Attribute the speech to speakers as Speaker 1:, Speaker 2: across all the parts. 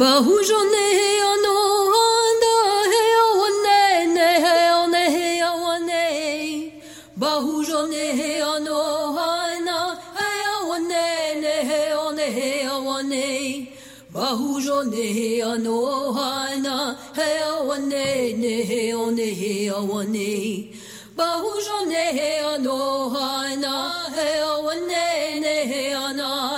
Speaker 1: Ano handa he ano hana he awane ne he one he awane Bahujone he ano hana he awane ne he one he awane Bahujone he ano hana he awane ne he ana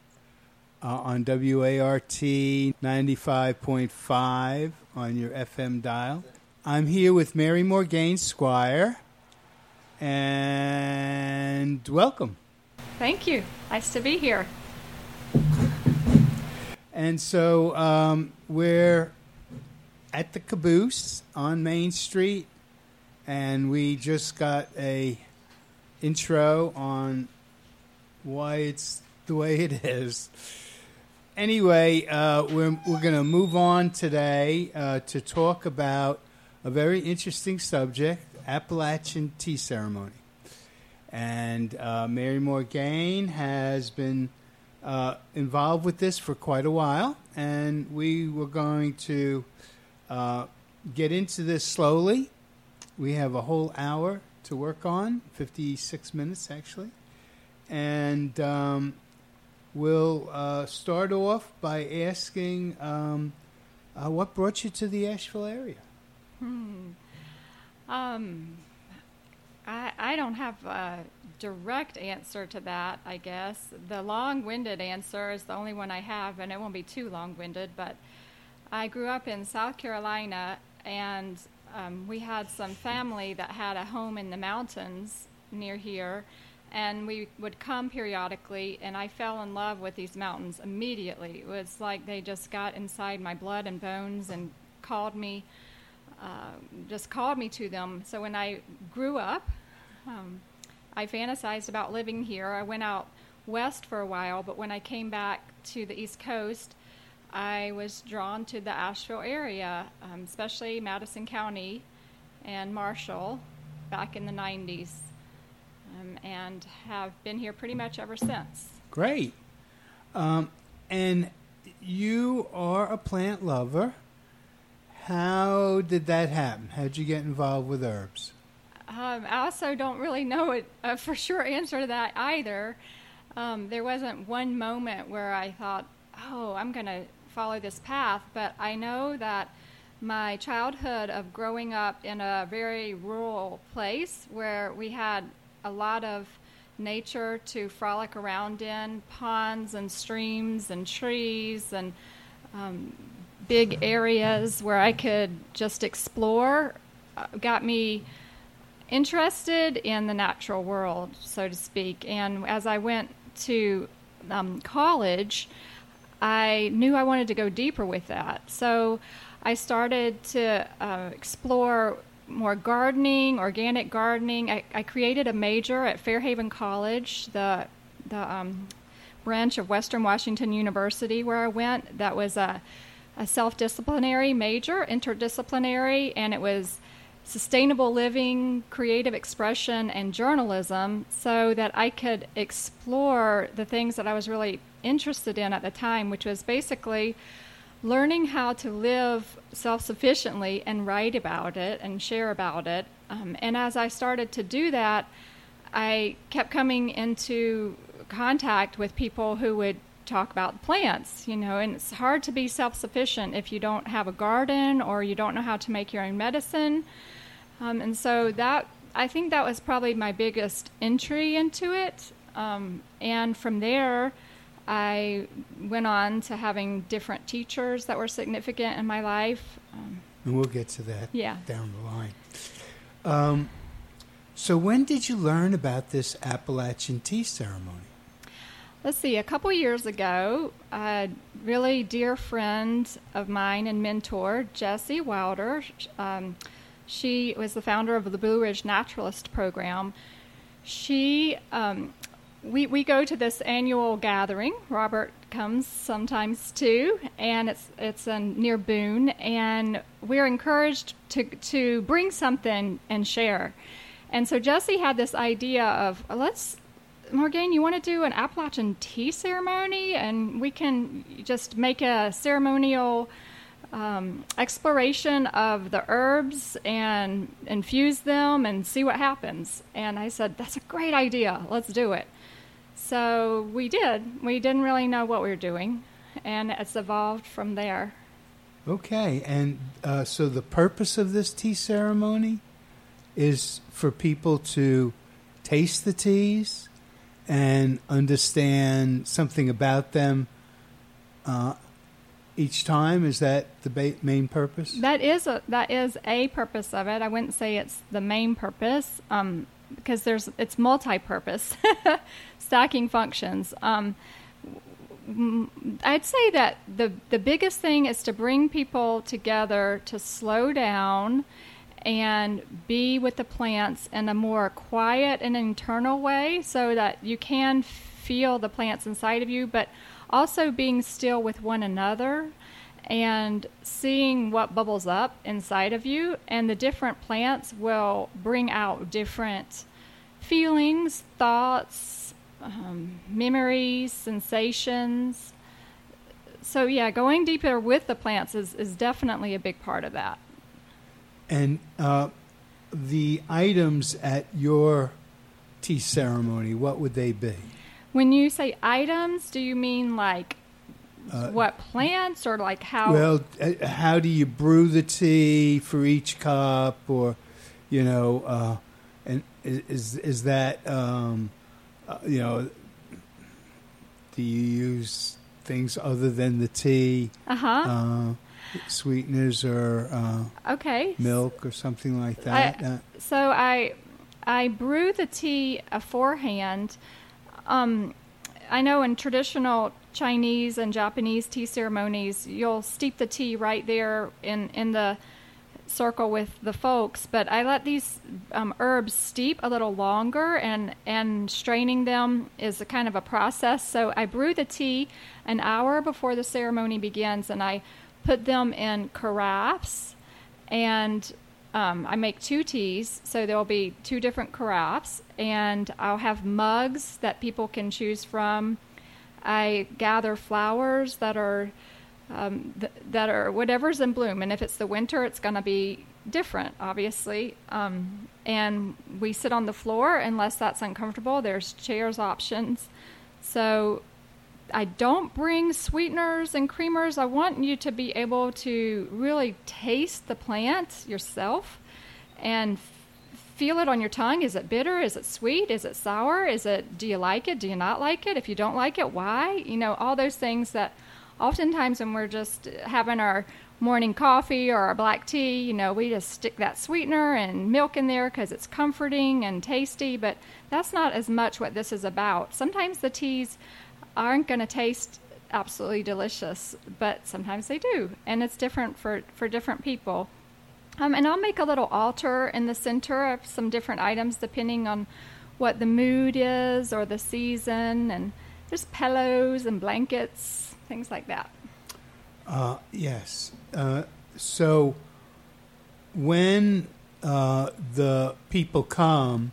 Speaker 2: uh, on WART 95.5 on your FM dial. I'm here with Mary Morgaine Squire. And welcome.
Speaker 3: Thank you. Nice to be here.
Speaker 2: And so um, we're at the caboose on Main Street, and we just got a intro on why it's the way it is. Anyway, uh, we're we're going to move on today uh, to talk about a very interesting subject: Appalachian tea ceremony. And uh, Mary Morgaine has been uh, involved with this for quite a while, and we were going to uh, get into this slowly. We have a whole hour to work on, 56 minutes actually. And um, we'll uh, start off by asking um, uh, what brought you to the Asheville area?
Speaker 3: Hmm. Um, I, I don't have a direct answer to that, I guess. The long winded answer is the only one I have, and it won't be too long winded, but I grew up in South Carolina, and um, we had some family that had a home in the mountains near here, and we would come periodically, and I fell in love with these mountains immediately. It was like they just got inside my blood and bones and called me uh, just called me to them. So when I grew up, um, I fantasized about living here. I went out west for a while, but when I came back to the East Coast, I was drawn to the Asheville area, um, especially Madison County and Marshall back in the 90s, um, and have been here pretty much ever since.
Speaker 2: Great. Um, and you are a plant lover. How did that happen? How did you get involved with herbs?
Speaker 3: Um, I also don't really know it, a for sure answer to that either. Um, there wasn't one moment where I thought, oh, I'm going to follow this path, but I know that my childhood of growing up in a very rural place where we had a lot of nature to frolic around in ponds and streams and trees and um, big areas where I could just explore uh, got me interested in the natural world, so to speak. And as I went to um, college, I knew I wanted to go deeper with that. So I started to uh, explore more gardening, organic gardening. I, I, created a major at Fairhaven College, the the um, branch of Western Washington University where I went. That was a, a self disciplinary major, interdisciplinary, and it was sustainable living, creative expression, and journalism so that I could explore the things that I was really interested in at the time, which was basically learning how to live self sufficiently and write about it and share about it. Um, and as I started to do that, I kept coming into contact with people who would talk about plants, you know, and it's hard to be self sufficient if you don't have a garden or you don't know how to make your own medicine. Um, and so that, I think that was probably my biggest entry into it. Um, and from there, I went on to having different teachers that were significant in my life. Um,
Speaker 2: And we'll get to that
Speaker 3: Yeah.
Speaker 2: down the line. Um, So when did you learn about this Appalachian tea ceremony?
Speaker 3: Let's see, a couple years ago, a really dear friend of mine and mentor, Jessie Wilder, um, she was the founder of the Blue Ridge Naturalist Program. She, um, we, we go to this annual gathering. Robert comes sometimes too, and it's it's near Boone, and we're encouraged to to bring something and share. And so Jesse had this idea of let's Morgaine, you want to do an Appalachian tea ceremony, and we can just make a ceremonial um, exploration of the herbs and infuse them and see what happens. And I said, that's a great idea. Let's do it. So we did. We didn't really know what we were doing, and it's evolved from there.
Speaker 2: Okay, and uh, so the purpose of this tea ceremony is for people to taste the teas and understand something about them uh, each time. Is that the ba- main purpose?
Speaker 3: That is a that is a purpose of it. I wouldn't say it's the main purpose um, because there's it's multi-purpose, stacking functions. Um, I'd say that the the biggest thing is to bring people together to slow down and be with the plants in a more quiet and internal way so that you can feel the plants inside of you, but also being still with one another and seeing what bubbles up inside of you. And the different plants will bring out different feelings, thoughts, um, memories, sensations. So, yeah, going deeper with the plants is, is definitely a big part of that.
Speaker 2: And uh, the items at your tea ceremony, what would they be?
Speaker 3: When you say items, do you mean like
Speaker 2: Uh,
Speaker 3: what plants or like how?
Speaker 2: Well, uh, how do you brew the tea for each cup, or you know, uh, and is is, is that um, uh, you know, do you use things other than the tea,
Speaker 3: uh-huh.
Speaker 2: uh, sweeteners or uh,
Speaker 3: okay.
Speaker 2: milk or something like that?
Speaker 3: I- So I I brew the tea beforehand. Um, I know in traditional Chinese and Japanese tea ceremonies, you'll steep the tea right there in in the circle with the folks. But I let these um, herbs steep a little longer, and and straining them is a kind of a process. So I brew the tea an hour before the ceremony begins, and I put them in carafes and um, I make two teas, so there will be two different carafes, and I'll have mugs that people can choose from. I gather flowers that are um, th- that are whatever's in bloom, and if it's the winter, it's going to be different, obviously. Um, and we sit on the floor unless that's uncomfortable. There's chairs options, so I don't bring sweeteners and creamers. I want you to be able to really taste the plant yourself and feel it on your tongue. Is it bitter? Is it sweet? Is it sour? Is it do you like it? Do you not like it? If you don't like it, why? You know, all those things that oftentimes when we're just having our morning coffee or our black tea, you know, we just stick that sweetener and milk in there because it's comforting and tasty, but that's not as much what this is about. Sometimes the teas aren't going to taste absolutely delicious, but sometimes they do, and it's different for, for different people. Um, and I'll make a little altar in the center of some different items depending on what the mood is or the season, and there's pillows and blankets, things like that.
Speaker 2: Uh, yes. Uh, so when uh, the people come,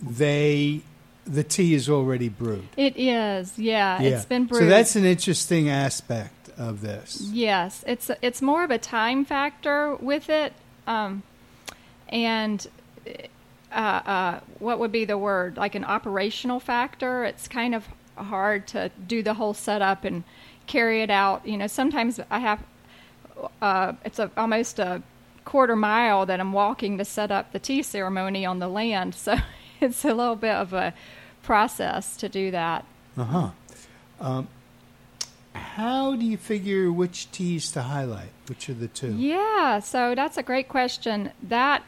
Speaker 2: they the tea is already brewed.
Speaker 3: It is, yeah, it's been brewed.
Speaker 2: So that's an interesting aspect of this.
Speaker 3: Yes, it's it's more of a time factor with it, um, and uh, uh, what would be the word? Like an operational factor. It's kind of hard to do the whole setup and carry it out. You know, sometimes I have uh, it's a, almost a quarter mile that I'm walking to set up the tea ceremony on the land, so it's a little bit of a process to do that.
Speaker 2: Uh huh. Um, how do you figure which teas to highlight? Which are the two?
Speaker 3: Yeah, so that's a great question. That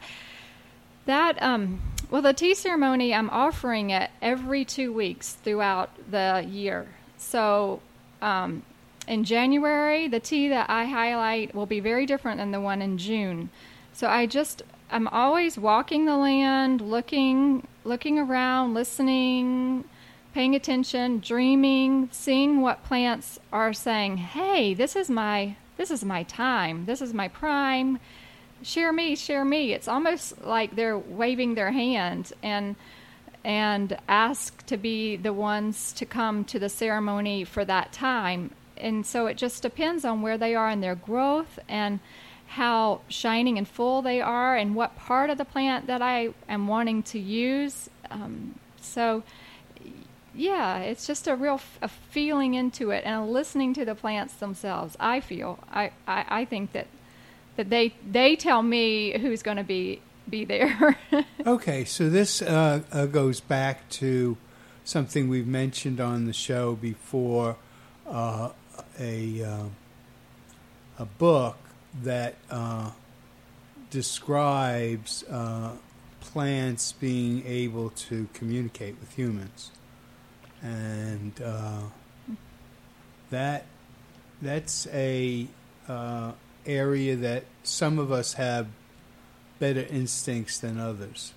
Speaker 3: that um Well, the tea ceremony, I'm offering it every two weeks throughout the year. So, um, in January, the tea that I highlight will be very different than the one in June. So I just I'm always walking the land, looking looking around, listening, paying attention, dreaming, seeing what plants are saying, "Hey, this is my this is my time. This is my prime. Share me, share me." It's almost like they're waving their hand and and ask to be the ones to come to the ceremony for that time and so it just depends on where they are in their growth and how shining and full they are and what part of the plant that I am wanting to use. Um, so, yeah, it's just a real f- a feeling into it and listening to the plants themselves. I feel I, I, I think that that they they tell me who's going to be be there.
Speaker 2: okay, so this uh, uh, goes back to something we've mentioned on the show before. Uh, a uh, a book that uh, describes uh, plants being able to communicate with humans, and uh, that that's a uh, area that some of us have better instincts than others.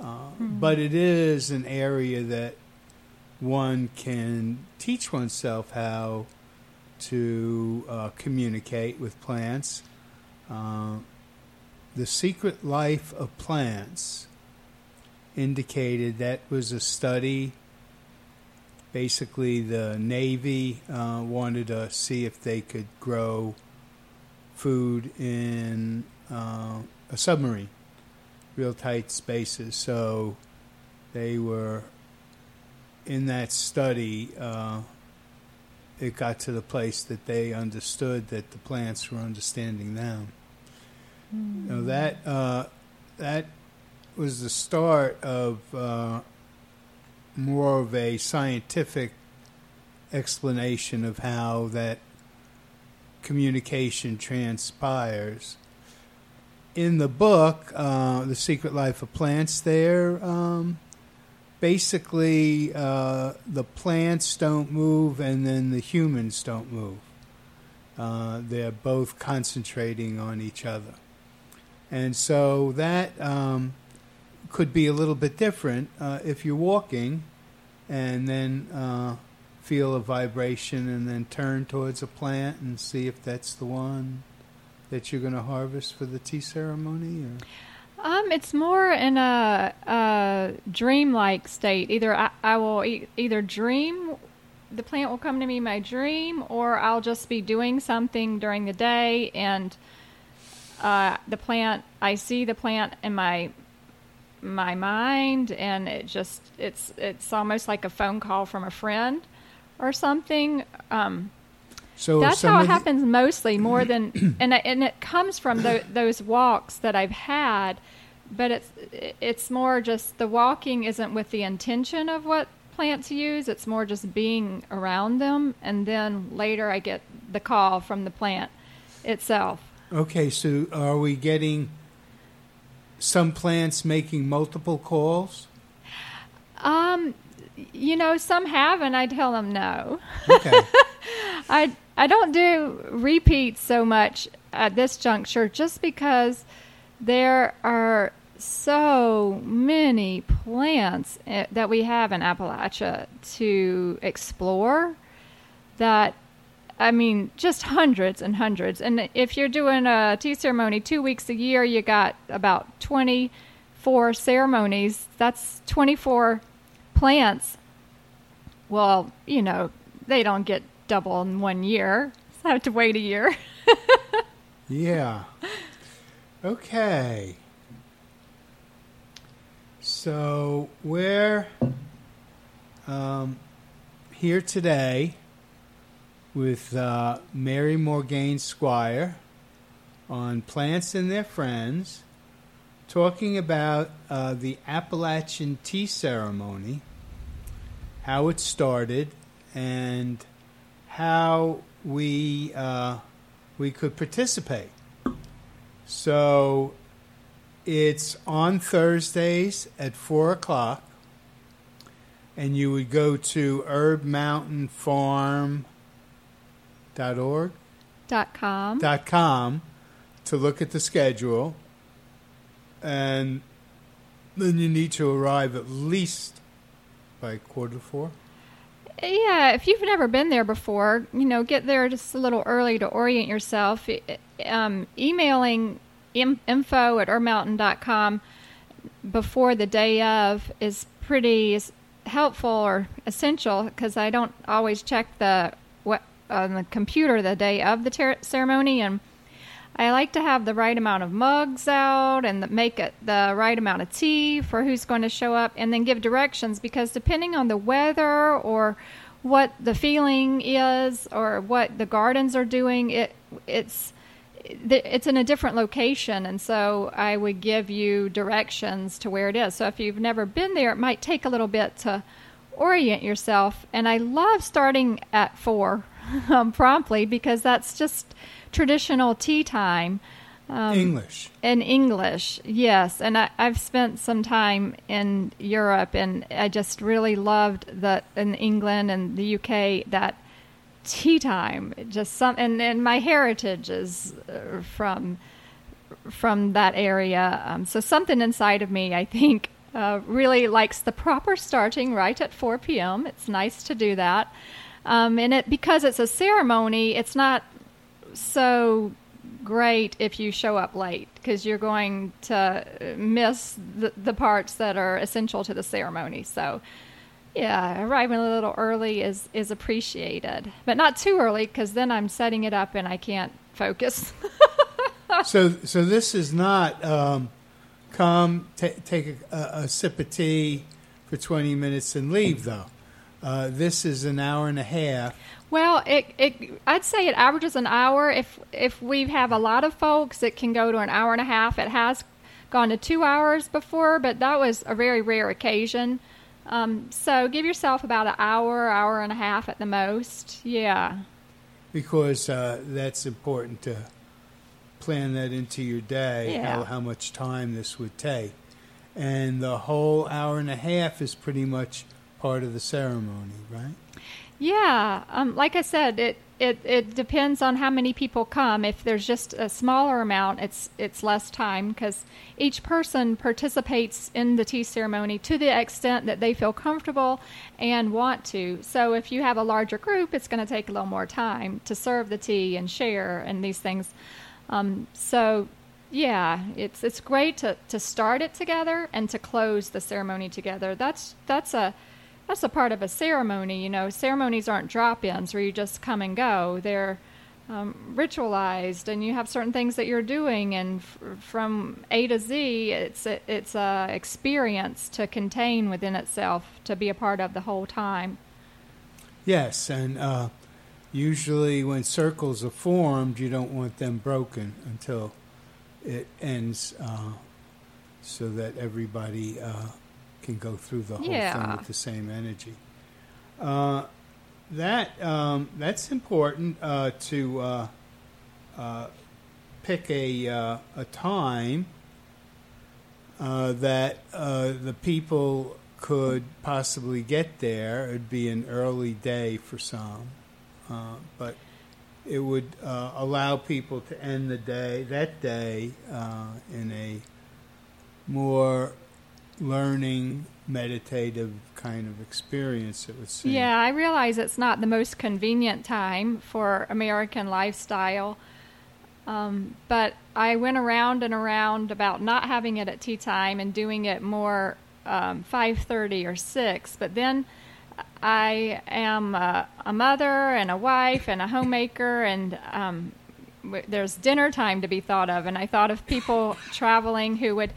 Speaker 2: Mm-hmm. But it is an area that one can teach oneself how to uh, communicate with plants. Uh, the Secret Life of Plants indicated that was a study. Basically, the Navy uh, wanted to see if they could grow food in uh, a submarine, real tight spaces. So they were in that study uh, it got to the place that they understood that the plants were understanding them. Mm. You know, that uh, that was the start of uh, more of a scientific explanation of how that communication transpires. In the book, uh, The Secret Life of Plants, there um, basically uh, the plants don't move and then the humans don't move. Uh, they're both concentrating on each other. And so that um, could be a little bit different uh, if you're walking and then uh, feel a vibration and then turn towards a plant and see if that's the one that you're going to harvest for the tea ceremony. Or?
Speaker 3: Um, it's more in a, a dream-like state. Either I, I will e- either dream, the plant will come to me in my dream, or I'll just be doing something during the day, and uh, the plant. I see the plant in my my mind, and it just it's it's almost like a phone call from a friend or something. Um, so that's how it happens mostly, more than and and it comes from the, those walks that I've had, but it's it's more just the walking isn't with the intention of what plants use. It's more just being around them, and then later I get the call from the plant itself.
Speaker 2: Okay, so are we getting some plants making multiple calls?
Speaker 3: Um, you know, some have, and I tell them no.
Speaker 2: Okay.
Speaker 3: I I don't do repeats so much at this juncture, just because there are so many plants eh, that we have in Appalachia to explore that I mean, just hundreds and hundreds. And if you're doing a tea ceremony two weeks a year, you got about 24 ceremonies. That's 24 plants, well, you know, they don't get double in one year. So I have to wait a year.
Speaker 2: yeah. Okay. So we're um, here today with uh, Mary Morgaine Squire on Plants and Their Friends, talking about uh, the Appalachian Tea Ceremony how it started, and how we uh, we could participate. So, it's on Thursdays at 4 o'clock. And you would go to herbmountainfarm.org
Speaker 3: Dot org dot com.
Speaker 2: dot com to look at the schedule, and then you need to arrive at least by quarter to four.
Speaker 3: Yeah, if you've never been there before, you know, get there just a little early to orient yourself. Um, emailing im- info at herbmountain.com before the day of is pretty helpful or essential because I don't always check the on the computer the day of the ter- ceremony and I like to have the right amount of mugs out and make it the right amount of tea for who's going to show up, and then give directions because depending on the weather or what the feeling is or what the gardens are doing, it it's it's in a different location, and so I would give you directions to where it is. So if you've never been there, it might take a little bit to orient yourself. And I love starting at four um, promptly because that's just traditional tea time. Um,
Speaker 2: English.
Speaker 3: in English, yes. And I, I've spent some time in Europe, and I just really loved that in England and the UK that tea time. Just some, and, and my heritage is uh, from from that area. Um, so something inside of me, I think, uh, really likes the proper starting right at 4 p.m. It's nice to do that, um, and it because it's a ceremony. It's not so great if you show up late because you're going to miss the, the parts that are essential to the ceremony. So, yeah, arriving a little early is is appreciated, but not too early because then I'm setting it up and I can't focus.
Speaker 2: so, so this is not um, come ta take a, a, a sip of tea for twenty minutes and leave, though. Uh, this is an hour and a half.
Speaker 3: Well, it, it I'd say it averages an hour. If if we have a lot of folks, it can go to an hour and a half. It has gone to two hours before, but that was a very rare occasion. Um, so give yourself about an hour, hour and a half at the most. Yeah.
Speaker 2: because uh, that's important to plan that into your day
Speaker 3: Yeah.
Speaker 2: how, how much time this would take and the whole hour and a half is pretty much part of the ceremony right
Speaker 3: Yeah, um, like I said, it, it it depends on how many people come. If there's just a smaller amount, it's it's less time because each person participates in the tea ceremony to the extent that they feel comfortable and want to. So if you have a larger group, it's going to take a little more time to serve the tea and share and these things. Um, so yeah, it's it's great to, to start it together and to close the ceremony together. That's that's a that's a part of a ceremony. You know, ceremonies aren't drop-ins where you just come and go. They're um, ritualized, and you have certain things that you're doing, and f- from A to Z, it's a, it's a experience to contain within itself to be a part of the whole time.
Speaker 2: yes and uh, usually when circles are formed you don't want them broken until it ends uh, so that everybody uh, can go through the whole thing with the same energy. Uh, that um, that's important uh, to uh, uh, pick a uh, a time uh, that uh, the people could possibly get there. It'd be an early day for some, uh, but it would uh, allow people to end the day that day uh, in a more learning, meditative kind of experience. It would seem.
Speaker 3: Yeah, I realize it's not the most convenient time for American lifestyle. Um, but I went around and around about not having it at tea time and doing it more um, 5:30 or 6. But then I am a, a mother and a wife and a homemaker, and um, w- there's dinner time to be thought of. And I thought of people traveling who would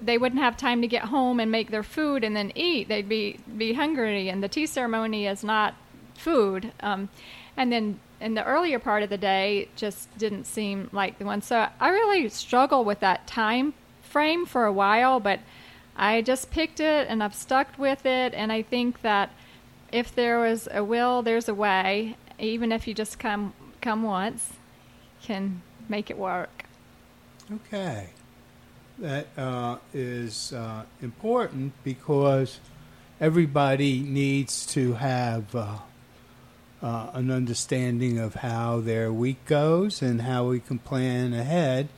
Speaker 3: they wouldn't have time to get home and make their food and then eat. They'd be be hungry, and the tea ceremony is not food. Um, and then in the earlier part of the day, it just didn't seem like the one. So I really struggle with that time frame for a while, but I just picked it and I've stuck with it. And I think that if there was a will, there's a way. Even if you just come come once, can make it work.
Speaker 2: Okay. That uh, is uh, important because everybody needs to have uh, uh, an understanding of how their week goes and how we can plan ahead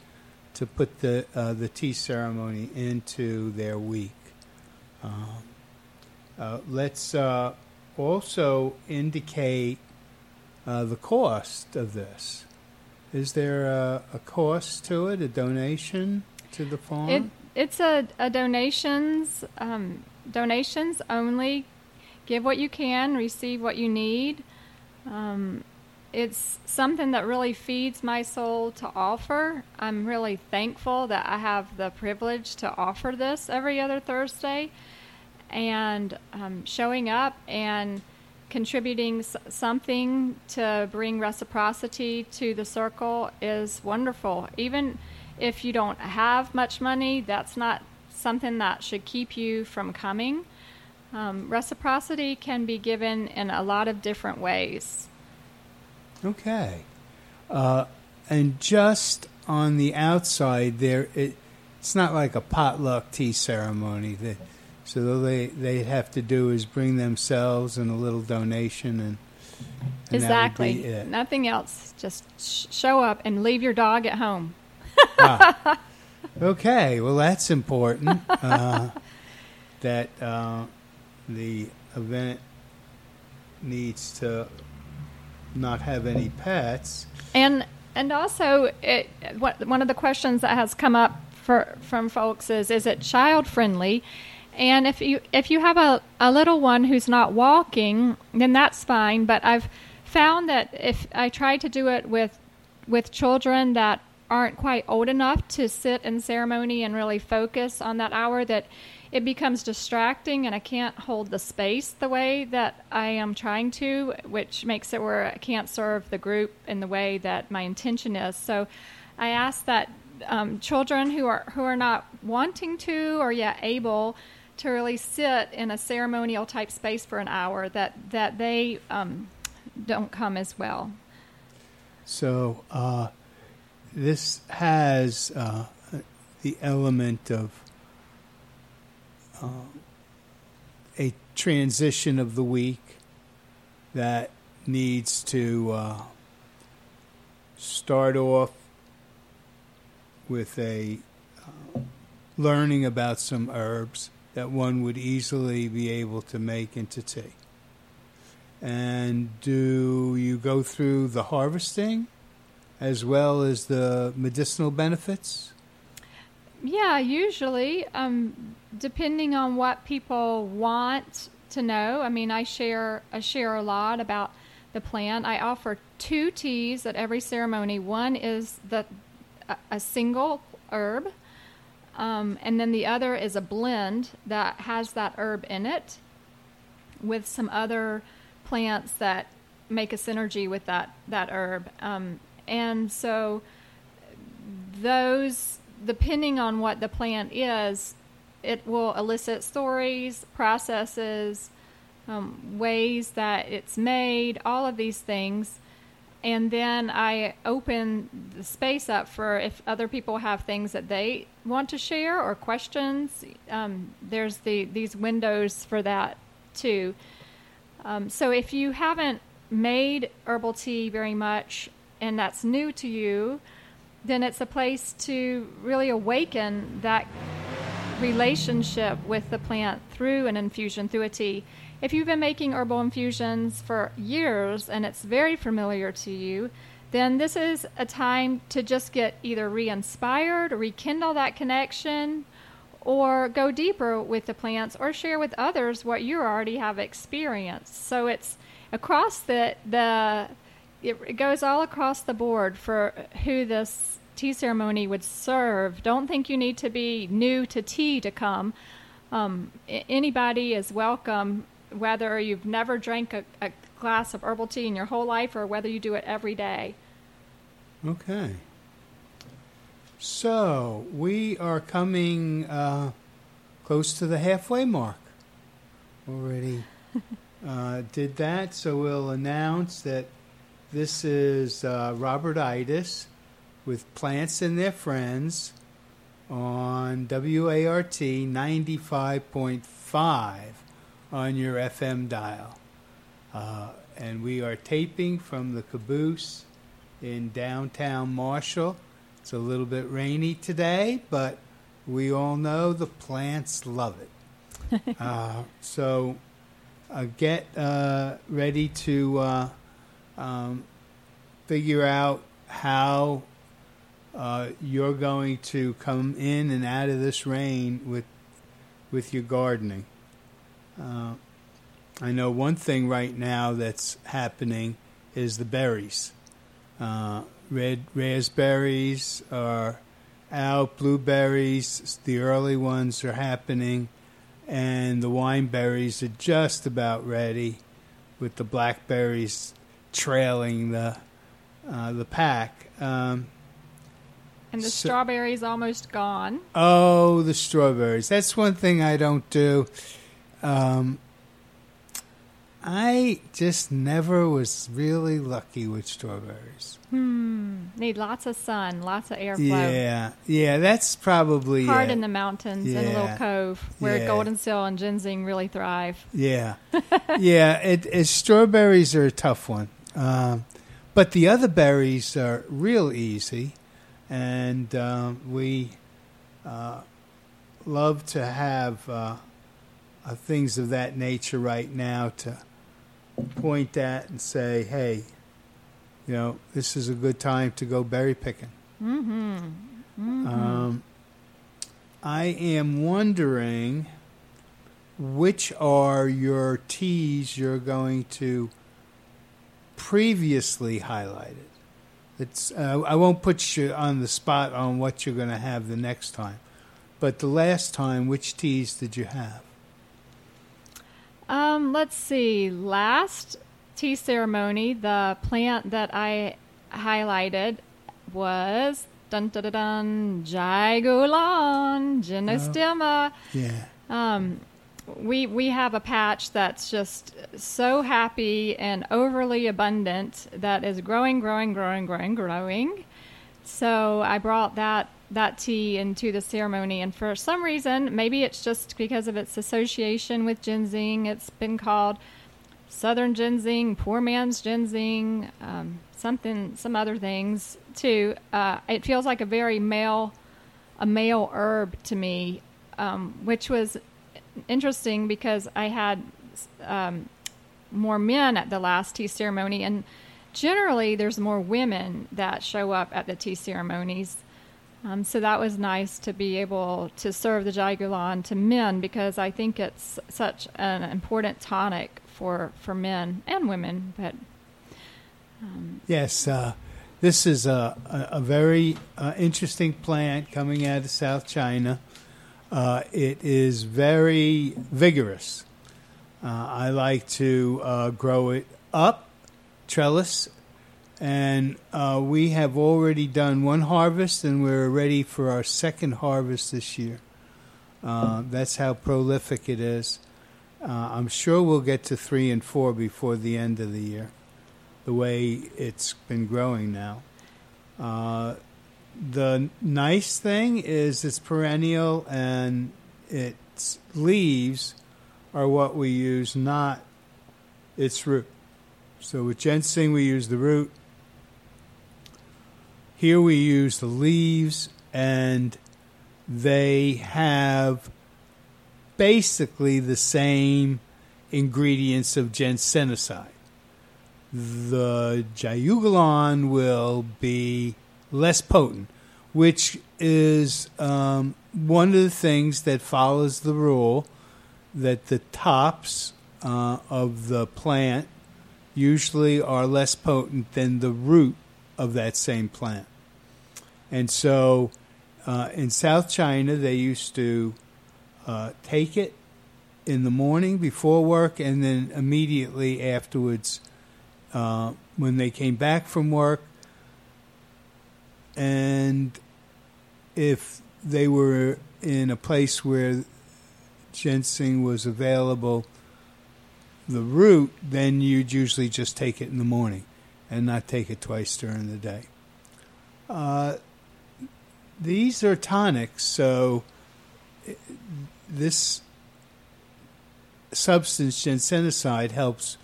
Speaker 2: to put the uh, the tea ceremony into their week. Um, uh, let's also indicate the cost of this. Is there a, a cost to it? A donation to the farm?
Speaker 3: It, it's a, a donations um, donations only. Give what you can, receive what you need. Um, it's something that really feeds my soul to offer. I'm really thankful that I have the privilege to offer this every other Thursday, and um, showing up and contributing something to bring reciprocity to the circle is wonderful. Even if you don't have much money, that's not something that should keep you from coming. Um, reciprocity can be given in a lot of different ways.
Speaker 2: Okay. Uh, and just on the outside there, it, it's not like a potluck tea ceremony. That, so they they have to do is bring themselves and a little donation and, and
Speaker 3: exactly.
Speaker 2: That would be it.
Speaker 3: Nothing else. Just sh- show up and leave your dog at home.
Speaker 2: Okay, well that's important. Uh, that uh, the event needs to not have any pets.
Speaker 3: And and also, it, what, one of the questions that has come up for, from folks is, is it child friendly? And if you if you have a, a little one who's not walking, then that's fine. But I've found that if I try to do it with with children that aren't quite old enough to sit in ceremony and really focus on that hour, that it becomes distracting and I can't hold the space the way that I am trying to, which makes it where I can't serve the group in the way that my intention is. So I ask that um, children who are who are not wanting to or yet able to really sit in a ceremonial type space for an hour that that they um, don't come as well.
Speaker 2: So uh, this has uh, the element of uh, a transition of the week that needs to uh, start off with a uh, learning about some herbs that one would easily be able to make into tea. And do you go through the harvesting as well as the medicinal benefits?
Speaker 3: Yeah, usually, um, depending on what people want to know. I mean, I share I share a lot about the plant. I offer two teas at every ceremony. One is the a, a single herb, um, and then the other is a blend that has that herb in it, with some other plants that make a synergy with that that herb. Um, and so those depending on what the plant is, it will elicit stories, processes, um, ways that it's made, all of these things. And then I open the space up for if other people have things that they want to share or questions. Um, there's the these windows for that too. Um, so if you haven't made herbal tea very much and that's new to you, then it's a place to really awaken that relationship with the plant through an infusion, through a tea. If you've been making herbal infusions for years and it's very familiar to you, then this is a time to just get either re inspired, rekindle that connection, or go deeper with the plants or share with others what you already have experienced. So it's across the, the it, it goes all across the board for who this tea ceremony would serve. Don't think you need to be new to tea to come. Um, anybody is welcome, whether you've never drank a, a glass of herbal tea in your whole life or whether you do it every day.
Speaker 2: Okay. So we are coming uh, close to the halfway mark. Already uh, did that, so we'll announce that this is uh, Robert Itis with Plants and Their Friends, on WART 95.5 on your FM dial. Uh, and we are taping from the caboose in downtown Marshall. It's a little bit rainy today, but we all know the plants love it. uh, so uh, get uh, ready to uh, um, figure out how uh, you're going to come in and out of this rain with with your gardening. Uh, I know one thing right now that's happening is the berries. Uh, red raspberries are out, blueberries, the early ones are happening, and the wine berries are just about ready, with the blackberries trailing the uh, the pack. Um,
Speaker 3: And the
Speaker 2: So-
Speaker 3: strawberries almost gone.
Speaker 2: Oh, the strawberries. That's one thing I don't do. Um, I just never was really lucky with strawberries.
Speaker 3: Need lots of sun, lots of airflow.
Speaker 2: Yeah, yeah, that's probably
Speaker 3: Hard
Speaker 2: it.
Speaker 3: in the mountains in a little cove where
Speaker 2: Yeah.
Speaker 3: golden seal and ginseng really thrive.
Speaker 2: Yeah, yeah. It, it strawberries are a tough one, um, but the other berries are real easy, and um, we uh, love to have uh, uh, things of that nature right now to point at and say, "Hey, you know, this is a good time to go berry picking."
Speaker 3: Mm-hmm.
Speaker 2: Um, I am wondering which are your teas you're going to previously highlighted. It's uh, I won't put you on the spot on what you're going to have the next time, but the last time, which teas did you have?
Speaker 3: Um, let's see. Last tea ceremony, the plant that I highlighted was dun dun dun, dun Jiaogulan Gynostemma.
Speaker 2: Yeah,
Speaker 3: Um, we we have a patch that's just so happy and overly abundant that is growing, growing, growing, growing, growing. So I brought that that tea into the ceremony, and for some reason, maybe it's just because of its association with ginseng, it's been called Southern ginseng, poor man's ginseng, um, something, some other things too. Uh, it feels like a very male, a male herb to me, um, which was interesting because I had um, more men at the last tea ceremony, and generally there's more women that show up at the tea ceremonies. Um, so that was nice to be able to serve the Jiaogulan to men because I think it's such an important tonic for, for men and women. But
Speaker 2: yes. Uh, this is a a, a very uh, interesting plant coming out of South China. Uh, it is very vigorous. Uh, I like to uh, grow it up, trellis, and uh, we have already done one harvest, and we're ready for our second harvest this year. Uh, that's how prolific it is. Uh, I'm sure we'll get to three and four before the end of the year, the way it's been growing now. The nice thing is it's perennial and its leaves are what we use, not its root. So with ginseng, we use the root. Here we use the leaves, and they have basically the same ingredients of ginsenoside. The Jiaogulan will be less potent, which is um, one of the things that follows the rule that the tops uh, of the plant usually are less potent than the root of that same plant. And so uh, in South China, they used to uh, take it in the morning before work and then immediately afterwards uh, when they came back from work. And if they were in a place where ginseng was available, the root, then you'd usually just take it in the morning and not take it twice during the day. Uh, these are tonics, so this substance, ginsenoside, helps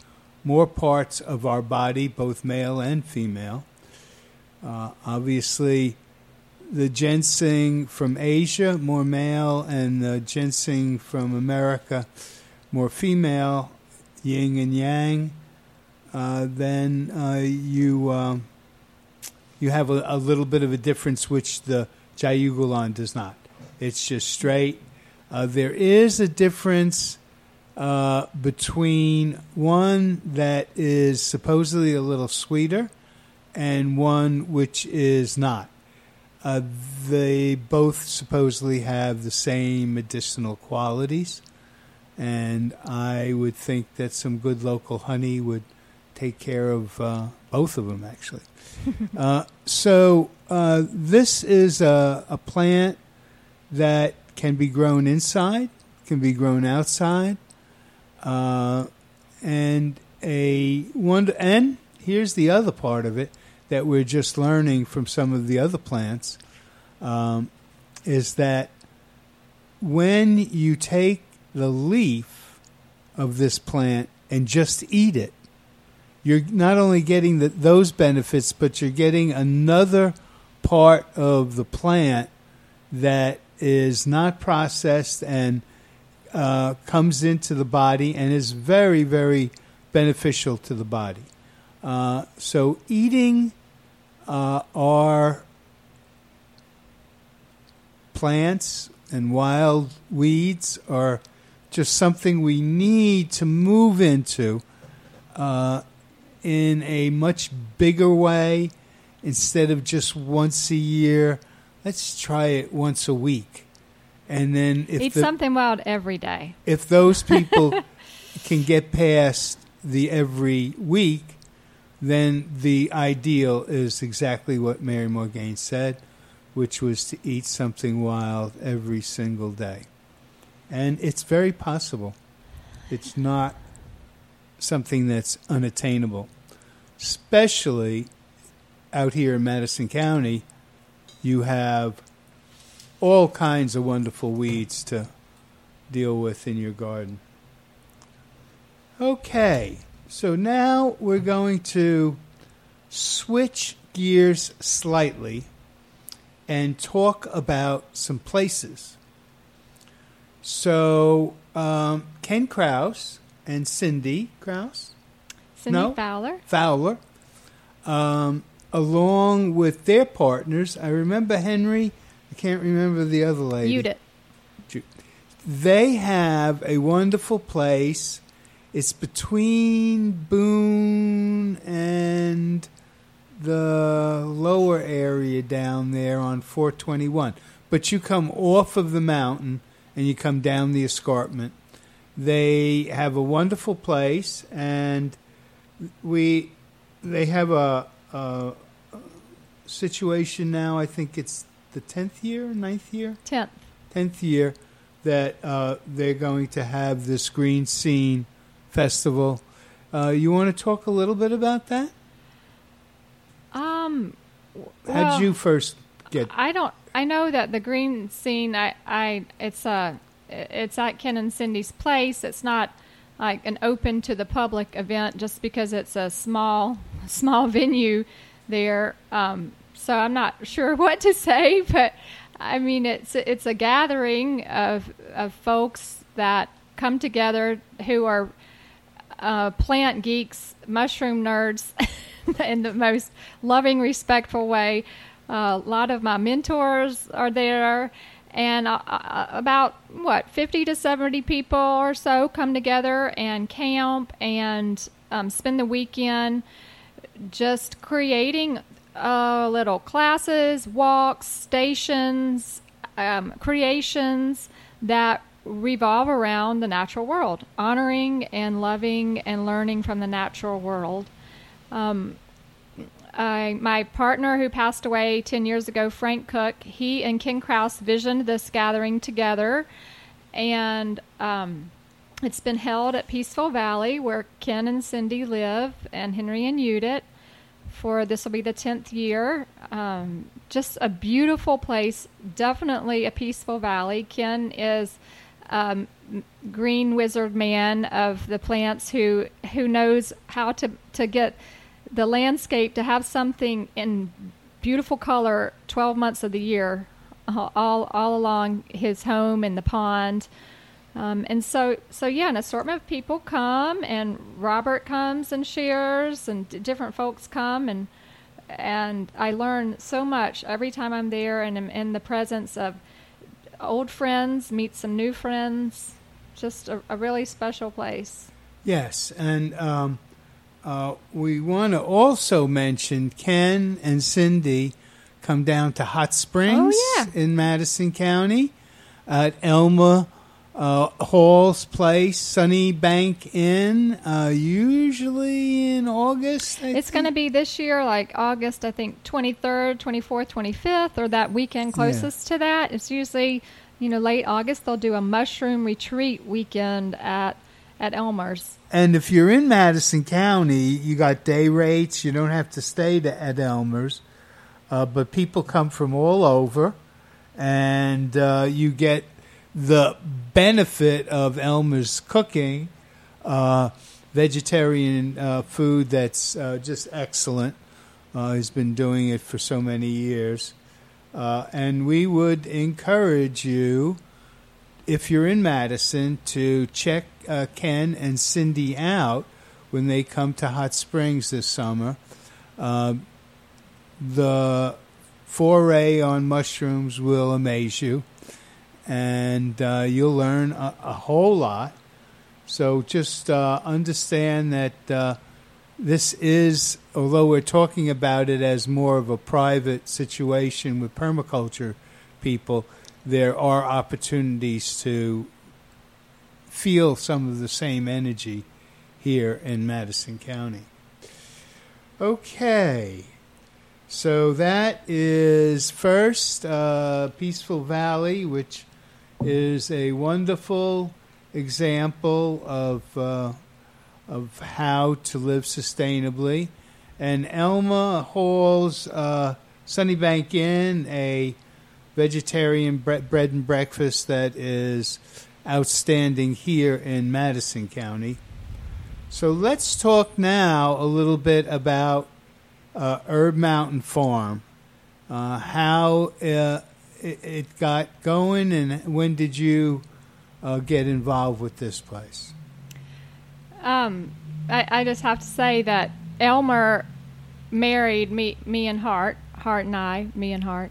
Speaker 2: more parts of our body, both male and female. Uh, obviously, the ginseng from Asia, more male, and the ginseng from America, more female, yin and yang. Uh, then uh, you um, you have a, a little bit of a difference, which the Jiaogulan does not. It's just straight. Uh, there is a difference uh, between one that is supposedly a little sweeter and one which is not. Uh, they both supposedly have the same medicinal qualities, and I would think that some good local honey would take care of uh, both of them, actually. uh, so, uh, this is a, a plant that can be grown inside, can be grown outside, uh, and a one. And here's the other part of it that we're just learning from some of the other plants um, is that when you take the leaf of this plant and just eat it, you're not only getting the, those benefits, but you're getting another part of the plant that is not processed and uh, comes into the body and is very, very beneficial to the body. Uh, so, eating uh, our plants and wild weeds are just something we need to move into uh, in a much bigger way instead of just once a year. Let's try it once a week. And then if
Speaker 3: Eat
Speaker 2: the,
Speaker 3: something wild every day.
Speaker 2: if those people can get past the every week, then the ideal is exactly what Mary Morgaine said, which was to eat something wild every single day. And it's very possible. It's not something that's unattainable. Especially out here in Madison County, you have all kinds of wonderful weeds to deal with in your garden. Okay, so now we're going to switch gears slightly and talk about some places. So, um, Ken Kraus and Cindy Kraus
Speaker 3: Cindy
Speaker 2: No.
Speaker 3: Fowler.
Speaker 2: Fowler, um, along with their partners. I remember Henry. I can't remember the other lady.
Speaker 3: Judith.
Speaker 2: They have a wonderful place. It's between Boone and the lower area down there on 421. But you come off of the mountain and you come down the escarpment. They have a wonderful place, and we they have a, a situation now. I think it's the tenth year, 9th year,
Speaker 3: Tenth.
Speaker 2: tenth year that uh, they're going to have this Green Scene Festival. Uh, you want to talk a little bit about that?
Speaker 3: Um. w-
Speaker 2: How
Speaker 3: well,
Speaker 2: did you first get?
Speaker 3: I don't. I know that the green scene. I. I. It's a. It's at Ken and Cindy's place. It's not like an open to the public event just because it's a small, small venue there. Um, so I'm not sure what to say, but I mean it's it's a gathering of of folks that come together who are uh, plant geeks, mushroom nerds, in the most loving, respectful way. Uh, a lot of my mentors are there, and uh, uh, about what fifty to seventy people or so come together and camp and um, spend the weekend just creating uh, little classes, walks, stations, um, creations that revolve around the natural world, honoring and loving and learning from the natural world. Um, I, my partner who passed away 10 years ago, Frank Cook, he and Ken Kraus visioned this gathering together. And um, it's been held at Peaceful Valley, where Ken and Cindy live, and Henry and Judith, for this will be the 10th year. Um, just a beautiful place, definitely a peaceful valley. Ken is um, green wizard man of the plants who who knows how to to get the landscape to have something in beautiful color 12 months of the year all all along his home and the pond. Um, and so so yeah an assortment of people come and robert comes and shares and d- different folks come and and i learn so much every time i'm there and am in the presence of old friends meet some new friends just a, a really special place
Speaker 2: Yes, and um, uh, we want to also mention Ken and Cindy come down to Hot Springs
Speaker 3: Oh, yeah.
Speaker 2: in Madison County at Elmer uh, Hall's place, Sunny Bank Inn, uh, usually in August. I
Speaker 3: It's going to be this year, like August, I think, 23rd, 24th, 25th, or that weekend closest to that. It's usually, you know, late August. They'll do a mushroom retreat weekend at at Elmer's.
Speaker 2: And if you're in Madison County, you got day rates. You don't have to stay to, at Elmer's, uh, but people come from all over, and uh, you get the benefit of Elmer's cooking, uh, vegetarian uh, food that's uh, just excellent. Uh, he's been doing it for so many years, uh, and we would encourage you if you're in Madison, to check uh, Ken and Cindy out when they come to Hot Springs this summer. Uh, the foray on mushrooms will amaze you, and uh, you'll learn a, a whole lot. So just uh, understand that uh, this is, although we're talking about it as more of a private situation with permaculture people, there are opportunities to feel some of the same energy here in Madison County. Okay, so that is first uh, Peaceful Valley, which is a wonderful example of uh, of how to live sustainably, and Elmer Hall's uh, Sunnybank Inn, a vegetarian bre- bread and breakfast that is outstanding here in Madison County. So let's talk now a little bit about uh, Herb Mountain Farm, uh, how uh, it, it got going, and when did you uh, get involved with this place?
Speaker 3: Um, I, I just have to say that Elmer married me, me and Hart, Hart and I, me and Hart.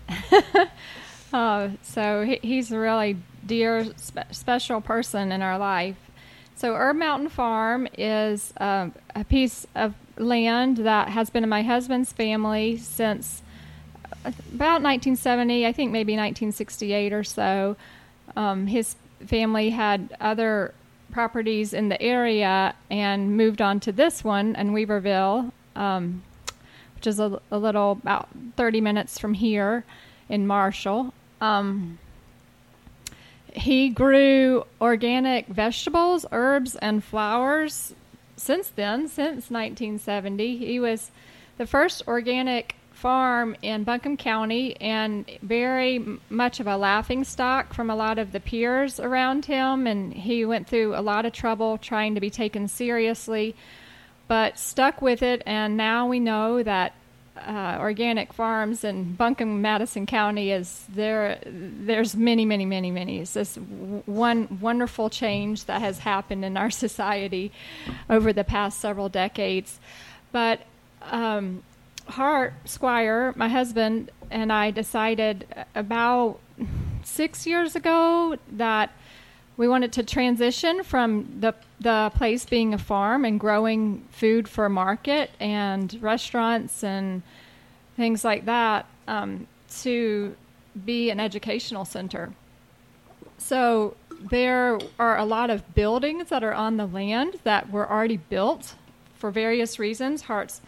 Speaker 3: uh, so he, he's a really dear, spe- special person in our life. So Herb Mountain Farm is um, a piece of land that has been in my husband's family since uh, about 1970, I think maybe 1968 or so. Um, his family had other properties in the area and moved on to this one in Weaverville, um, which is a, a little about 30 minutes from here in Marshall. Um, he grew organic vegetables, herbs, and flowers since then, since 1970. He was the first organic farm in Buncombe County and very much of a laughing stock from a lot of the peers around him. And he went through a lot of trouble trying to be taken seriously, but stuck with it. And now we know that uh, organic farms in Buncombe, Madison County is there. There's many, many, many, many. It's this one wonderful change that has happened in our society over the past several decades. But um, Hart Squire, my husband, and I decided about six years ago that we wanted to transition from the the place being a farm and growing food for market and restaurants and things like that um, to be an educational center. So there are a lot of buildings that are on the land that were already built for various reasons. Hart's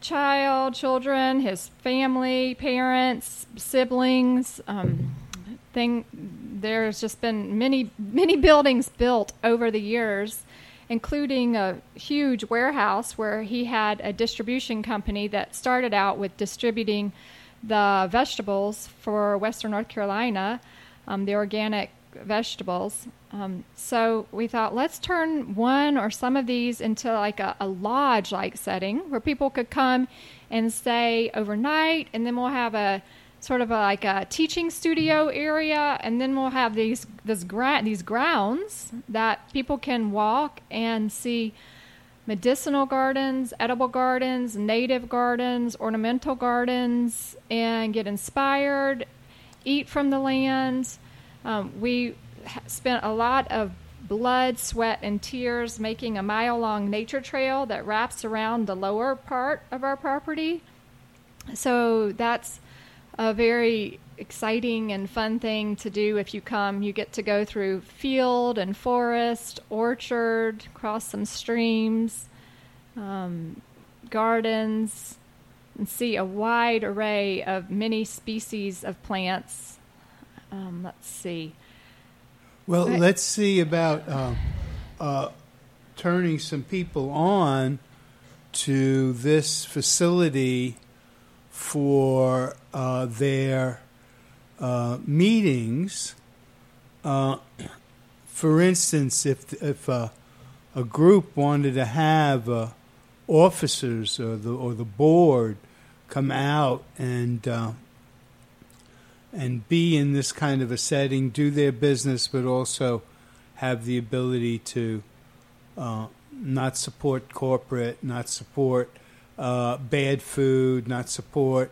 Speaker 3: child, children, his family, parents, siblings. Um, thing, there's just been many, many buildings built over the years, including a huge warehouse where he had a distribution company that started out with distributing the vegetables for Western North Carolina, um, the organic vegetables. Um, so we thought, let's turn one or some of these into like a, a lodge like setting where people could come and stay overnight, and then we'll have a sort of a, like a teaching studio area, and then we'll have these this gra- these grounds that people can walk and see medicinal gardens, edible gardens, native gardens, ornamental gardens, and get inspired, eat from the land. Um, we spent a lot of blood, sweat, and tears making a mile long nature trail that wraps around the lower part of our property. So that's a very exciting and fun thing to do if you come. You get to go through field and forest, orchard, cross some streams, um, gardens, and see a wide array of many species of plants. Um, let's see.
Speaker 2: Well,
Speaker 3: Right.
Speaker 2: let's see about uh, uh, turning some people on to this facility for uh, their uh, meetings. Uh, for instance, if if uh, a group wanted to have uh, officers or the or the board come out and uh, and be in this kind of a setting, do their business, but also have the ability to uh, not support corporate, not support uh, bad food, not support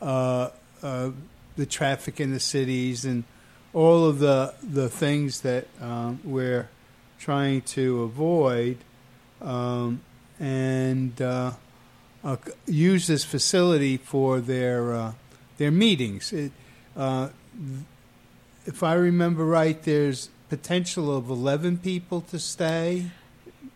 Speaker 2: uh, uh, the traffic in the cities, and all of the the things that um, we're trying to avoid, um, and uh, uh, use this facility for their their meetings. It, uh, if I remember right, there's potential of 11 people to stay.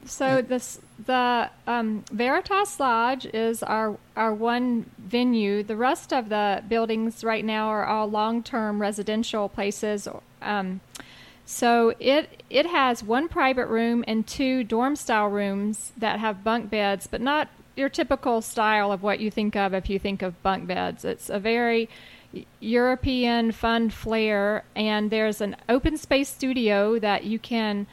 Speaker 3: So this the um, Veritas Lodge is our our one venue. The rest of the buildings right now are all long term residential places. Um, so it it has one private room and two dorm style rooms that have bunk beds, but not your typical style of what you think of if you think of bunk beds. It's a very European fun flair, and there's an open space studio that you can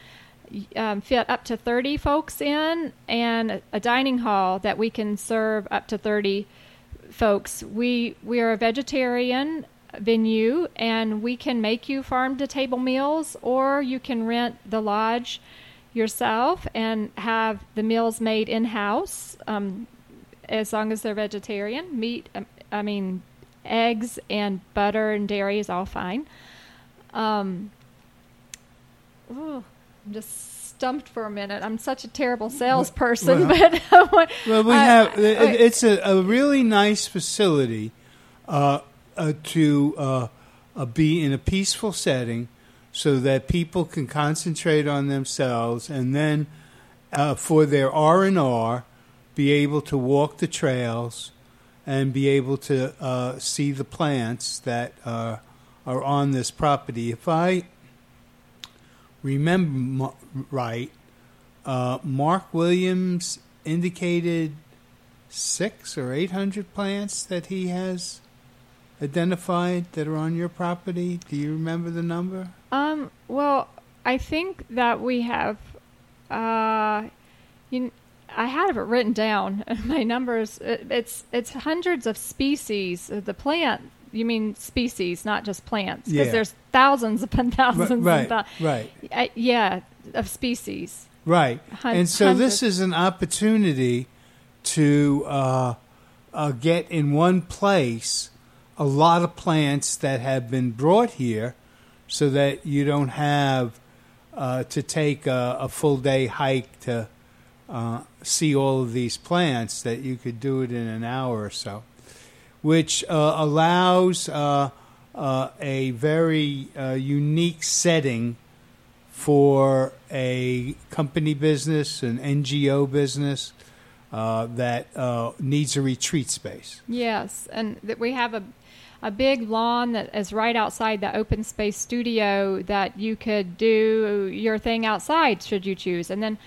Speaker 3: um, fit up to 30 folks in, and a dining hall that we can serve up to 30 folks. We we are a vegetarian venue, and we can make you farm to table meals, or you can rent the lodge yourself and have the meals made in house. Um, as long as they're vegetarian, meat. um, I mean, eggs and butter and dairy is all fine. Um, ooh, I'm just stumped for a minute. I'm such a terrible salesperson,
Speaker 2: well-
Speaker 3: but
Speaker 2: Well, we
Speaker 3: I-
Speaker 2: have.
Speaker 3: I-
Speaker 2: it- it's a, a really nice facility uh, uh, to uh, uh, be in a peaceful setting, so that people can concentrate on themselves, and then uh, for their R and R, be able to walk the trails, and be able to uh, see the plants that uh, are on this property. If I remember right, uh, Marc Williams indicated six or eight hundred plants that he has identified that are on your property. Do you remember the number?
Speaker 3: Um, well, I think that we have. Uh, you, I have it written down. My numbers. It, it's it's hundreds of species. Uh, The plant. You mean species, not just plants? Because
Speaker 2: Yeah.
Speaker 3: there's thousands upon thousands.
Speaker 2: right,
Speaker 3: thou-
Speaker 2: right,
Speaker 3: Uh, yeah, of species.
Speaker 2: right.
Speaker 3: Hun-
Speaker 2: and so this is an opportunity to uh, uh, get in one place a lot of plants that have been brought here, so that you don't have uh, to take a, a full day hike to uh, see all of these plants. That you could do it in an hour or so, which uh, allows uh, uh, a very unique setting for a company business, an NGO business that needs a retreat space.
Speaker 3: Yes, and that we have a a big lawn that is right outside the open space studio that you could do your thing outside should you choose. And then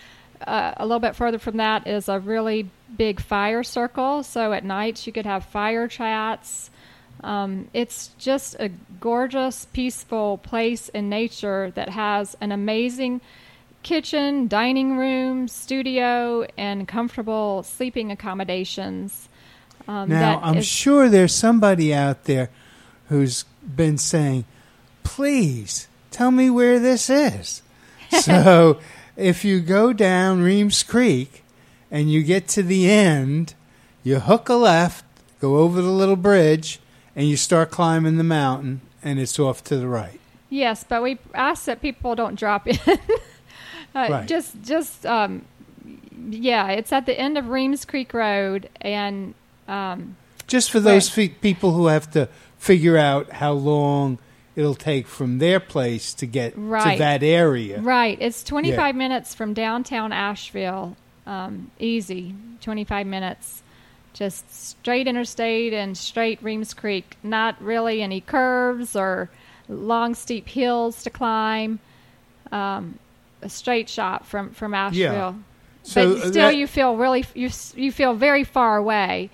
Speaker 3: uh, a little bit further from that is a really big fire circle. So at nights you could have fire chats. Um, it's just a gorgeous, peaceful place in nature that has an amazing kitchen, dining room, studio, and comfortable sleeping accommodations. Um,
Speaker 2: Now, I'm
Speaker 3: is-
Speaker 2: sure there's somebody out there who's been saying, please tell me where this is. so if you go down Reems Creek and you get to the end, you hook a left, go over the little bridge, and you start climbing the mountain, and it's off to the right.
Speaker 3: Yes, but we ask that people don't drop in. uh,
Speaker 2: Right.
Speaker 3: Just, just, um, yeah, it's at the end of Reems Creek Road, and um,
Speaker 2: Just for those fe- people who have to figure out how long it'll take from their place to get to that area.
Speaker 3: right, it's 25 minutes from downtown Asheville. Um, easy, 25 minutes. Just straight interstate and straight Reems Creek. Not really any curves or long steep hills to climb. Um, a straight shot from from Asheville. Yeah.
Speaker 2: So,
Speaker 3: but
Speaker 2: uh,
Speaker 3: still,
Speaker 2: that-
Speaker 3: you feel really you you feel very far away,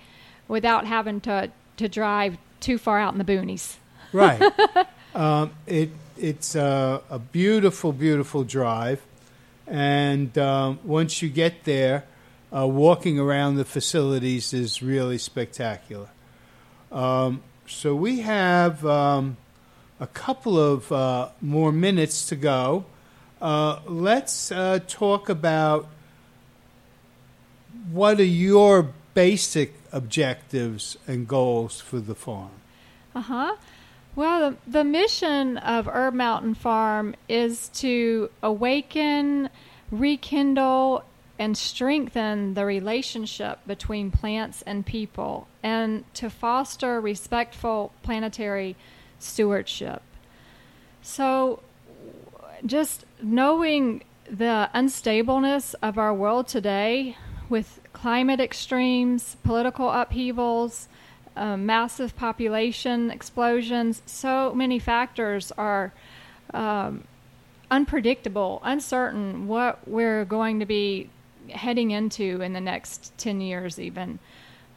Speaker 3: without having to to drive too far out in the boonies.
Speaker 2: Right. um, it it's a, a beautiful, beautiful drive, and um, once you get there, uh, walking around the facilities is really spectacular. Um, so we have um, a couple of uh, more minutes to go. Uh, let's uh, talk about what are your basic objectives and goals for the farm.
Speaker 3: Uh huh. Well, the, mission of Herb Mountain Farm is to awaken, rekindle, and strengthen the relationship between plants and people, and to foster respectful planetary stewardship. So, just knowing the unstableness of our world today with climate extremes, political upheavals, uh, massive population explosions, so many factors are um, unpredictable, uncertain what we're going to be heading into in the next 10 years, even.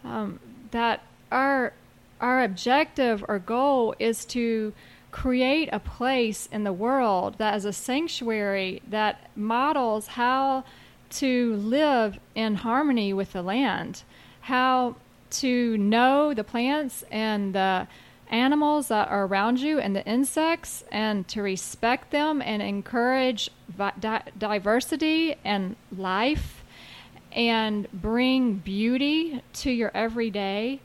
Speaker 3: Um, that our, our objective or goal is to create a place in the world that is a sanctuary that models how to live in harmony with the land, how to know the plants and the animals that are around you and the insects, and to respect them and encourage diversity and life, and bring beauty to your everyday.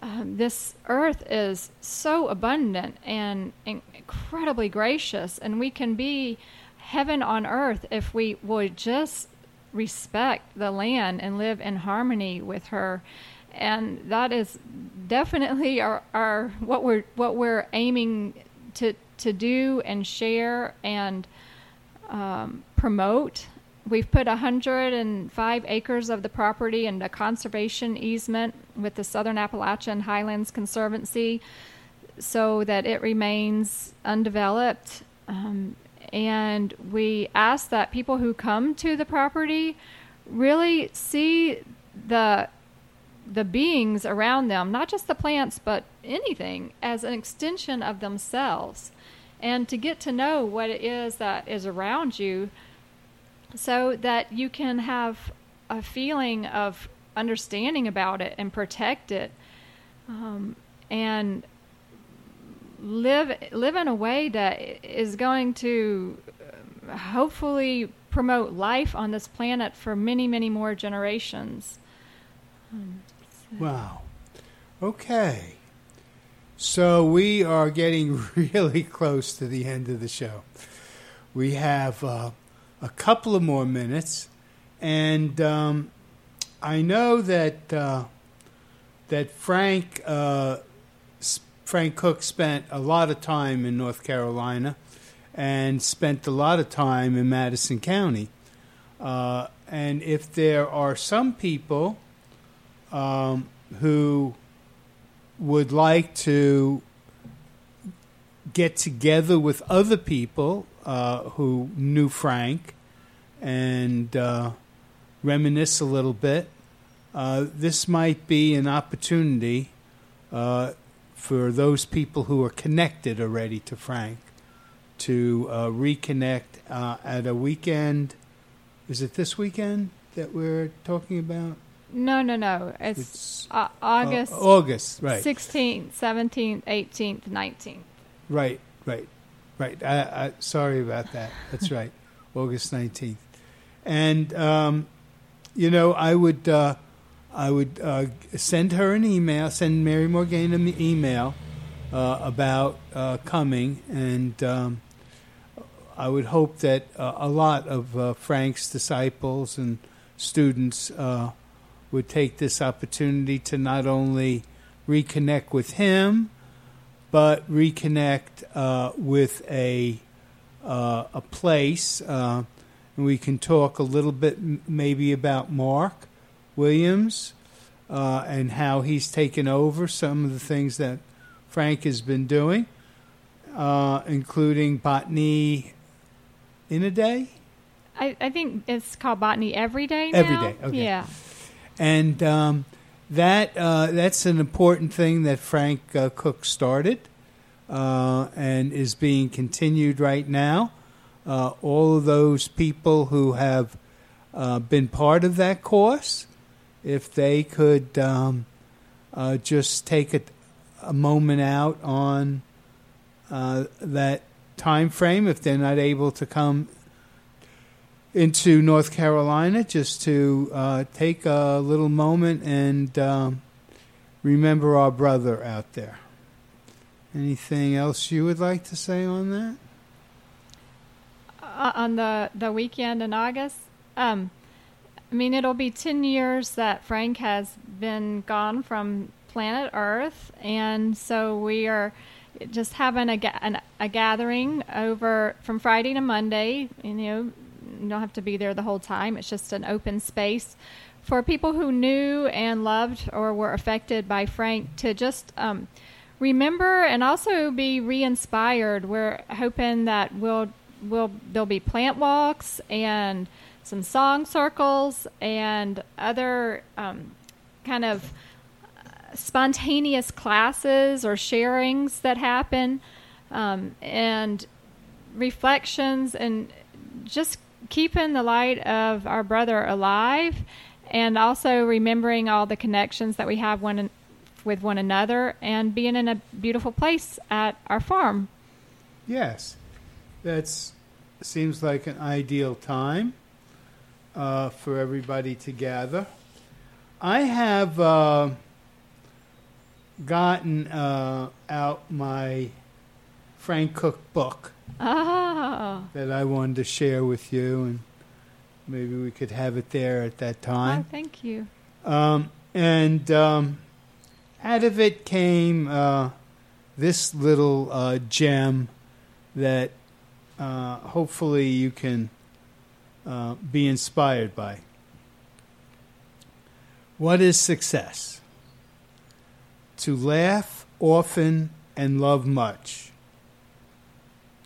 Speaker 3: Um, this earth is so abundant and incredibly gracious, and we can be heaven on earth if we would just respect the land and live in harmony with her. And that is definitely our, our what we're what we're aiming to to do and share and um, promote. We've put 105 acres of the property into conservation easement with the Southern Appalachian Highlands Conservancy so that it remains undeveloped. Um, and we ask that people who come to the property really see the the beings around them, not just the plants, but anything, as an extension of themselves, and to get to know what it is that is around you so that you can have a feeling of understanding about it and protect it um, and live live in a way that is going to uh, hopefully promote life on this planet for many many more generations
Speaker 2: Wow. Okay. So we are getting really close to the end of the show. We have uh, a couple of more minutes, and um, I know that uh, that Frank uh, Frank Cook spent a lot of time in North Carolina, and spent a lot of time in Madison County. Uh, and if there are some people um, who would like to get together with other people uh, who knew Frank and uh, reminisce a little bit. Uh, this might be an opportunity uh, for those people who are connected already to Frank to uh, reconnect uh, at a weekend. Is it this weekend that we're talking about?
Speaker 3: No, no, no. It's,
Speaker 2: It's
Speaker 3: uh, August
Speaker 2: Uh, August, right?
Speaker 3: 16th, 17th, 18th, 19th.
Speaker 2: Right, right, right. I, I, sorry about that. That's right, August nineteenth. And um, you know, I would, uh, I would uh, send her an email, send Mary Morgaine an email uh, about uh, coming, and um, I would hope that uh, a lot of uh, Frank's disciples and students uh, would take this opportunity to not only reconnect with him but reconnect uh, with a uh, a place. Uh, and we can talk a little bit m- maybe about Marc Williams uh, and how he's taken over some of the things that Frank has been doing, uh, including botany in a day.
Speaker 3: I, I think it's called Botany Every Day now.
Speaker 2: Every Day, okay.
Speaker 3: Yeah.
Speaker 2: And um, that uh, that's an important thing that Frank uh, Cook started uh, and is being continued right now. All of those people who have been part of that course, if they could um, just take a, a moment out on uh, that time frame, if they're not able to come into North Carolina just to uh, take a little moment and um, remember our brother out there. Anything else you would like to say on that?
Speaker 3: uh, on the the weekend in August. Um, I mean, it'll be ten years that Frank has been gone from planet Earth, and so we are just having a ga- an, a gathering over from Friday to Monday. You know, you don't have to be there the whole time. It's just an open space for people who knew and loved or were affected by Frank to just um, remember and also be re-inspired. We're hoping that we'll will there'll be plant walks and some song circles and other um, kind of spontaneous classes or sharings that happen um, and reflections and just keeping the light of our brother alive and also remembering all the connections that we have one with one another and being in a beautiful place at our farm.
Speaker 2: Yes, that seems like an ideal time uh, for everybody to gather. I have uh, gotten uh, out my Frank Cook book
Speaker 3: oh
Speaker 2: that I wanted to share with you, and maybe we could have it there at that
Speaker 3: Oh,
Speaker 2: time.
Speaker 3: thank you.
Speaker 2: Um, and um, out of it came uh, this little uh, gem that uh, hopefully you can uh, be inspired by. What is success? To laugh often and love much.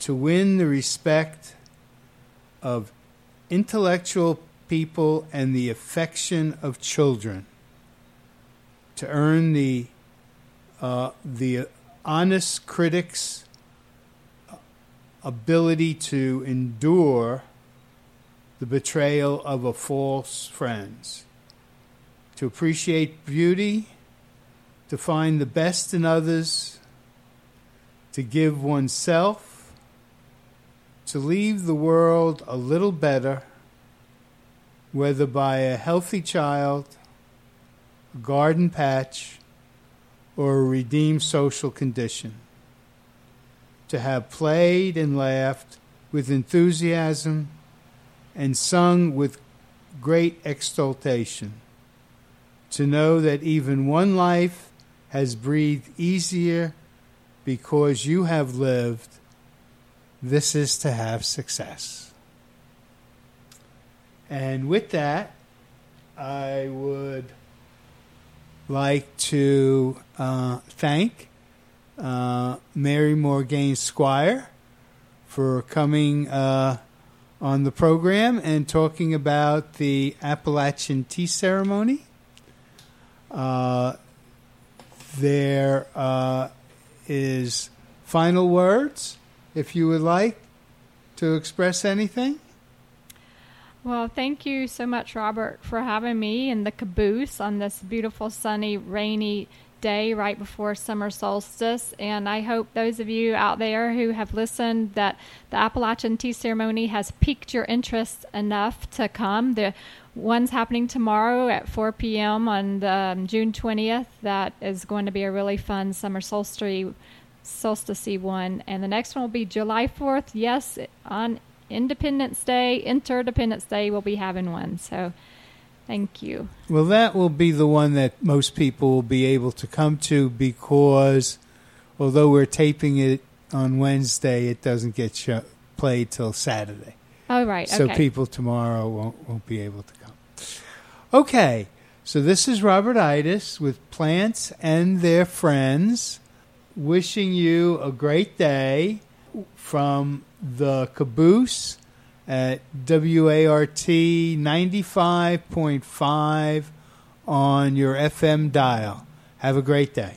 Speaker 2: To win the respect of intellectual people and the affection of children. To earn the uh, the honest critics' ability to endure the betrayal of a false friends. To appreciate beauty, to find the best in others, to give oneself, to leave the world a little better, whether by a healthy child, a garden patch, or a redeemed social condition. To have played and laughed with enthusiasm and sung with great exultation. To know that even one life has breathed easier because you have lived, this is to have success. And with that, I would like to uh, thank uh, Mary Morgaine Squire for coming uh, on the program and talking about the Appalachian Tea Ceremony. Uh, there uh, is final words, if you would like to express anything.
Speaker 3: Well, thank you so much, Robert, for having me in the caboose on this beautiful, sunny, rainy day right before summer solstice. And I hope those of you out there who have listened that the Appalachian Tea Ceremony has piqued your interest enough to come. The one's happening tomorrow at 4 p.m. on the, um, June 20th. That is going to be a really fun summer solstice solstice one. And the next one will be July 4th. Yes, on Independence Day, Interdependence Day, we'll be having one. So thank you.
Speaker 2: Well, that will be the one that most people will be able to come to because although we're taping it on Wednesday, it doesn't get show, played till Saturday.
Speaker 3: Oh, right.
Speaker 2: So
Speaker 3: okay.
Speaker 2: people tomorrow won't, won't be able to come. Okay, so this is Robert Itis with Plants and Their Friends, wishing you a great day from the caboose at WART 95.5 on your FM dial. Have a great day.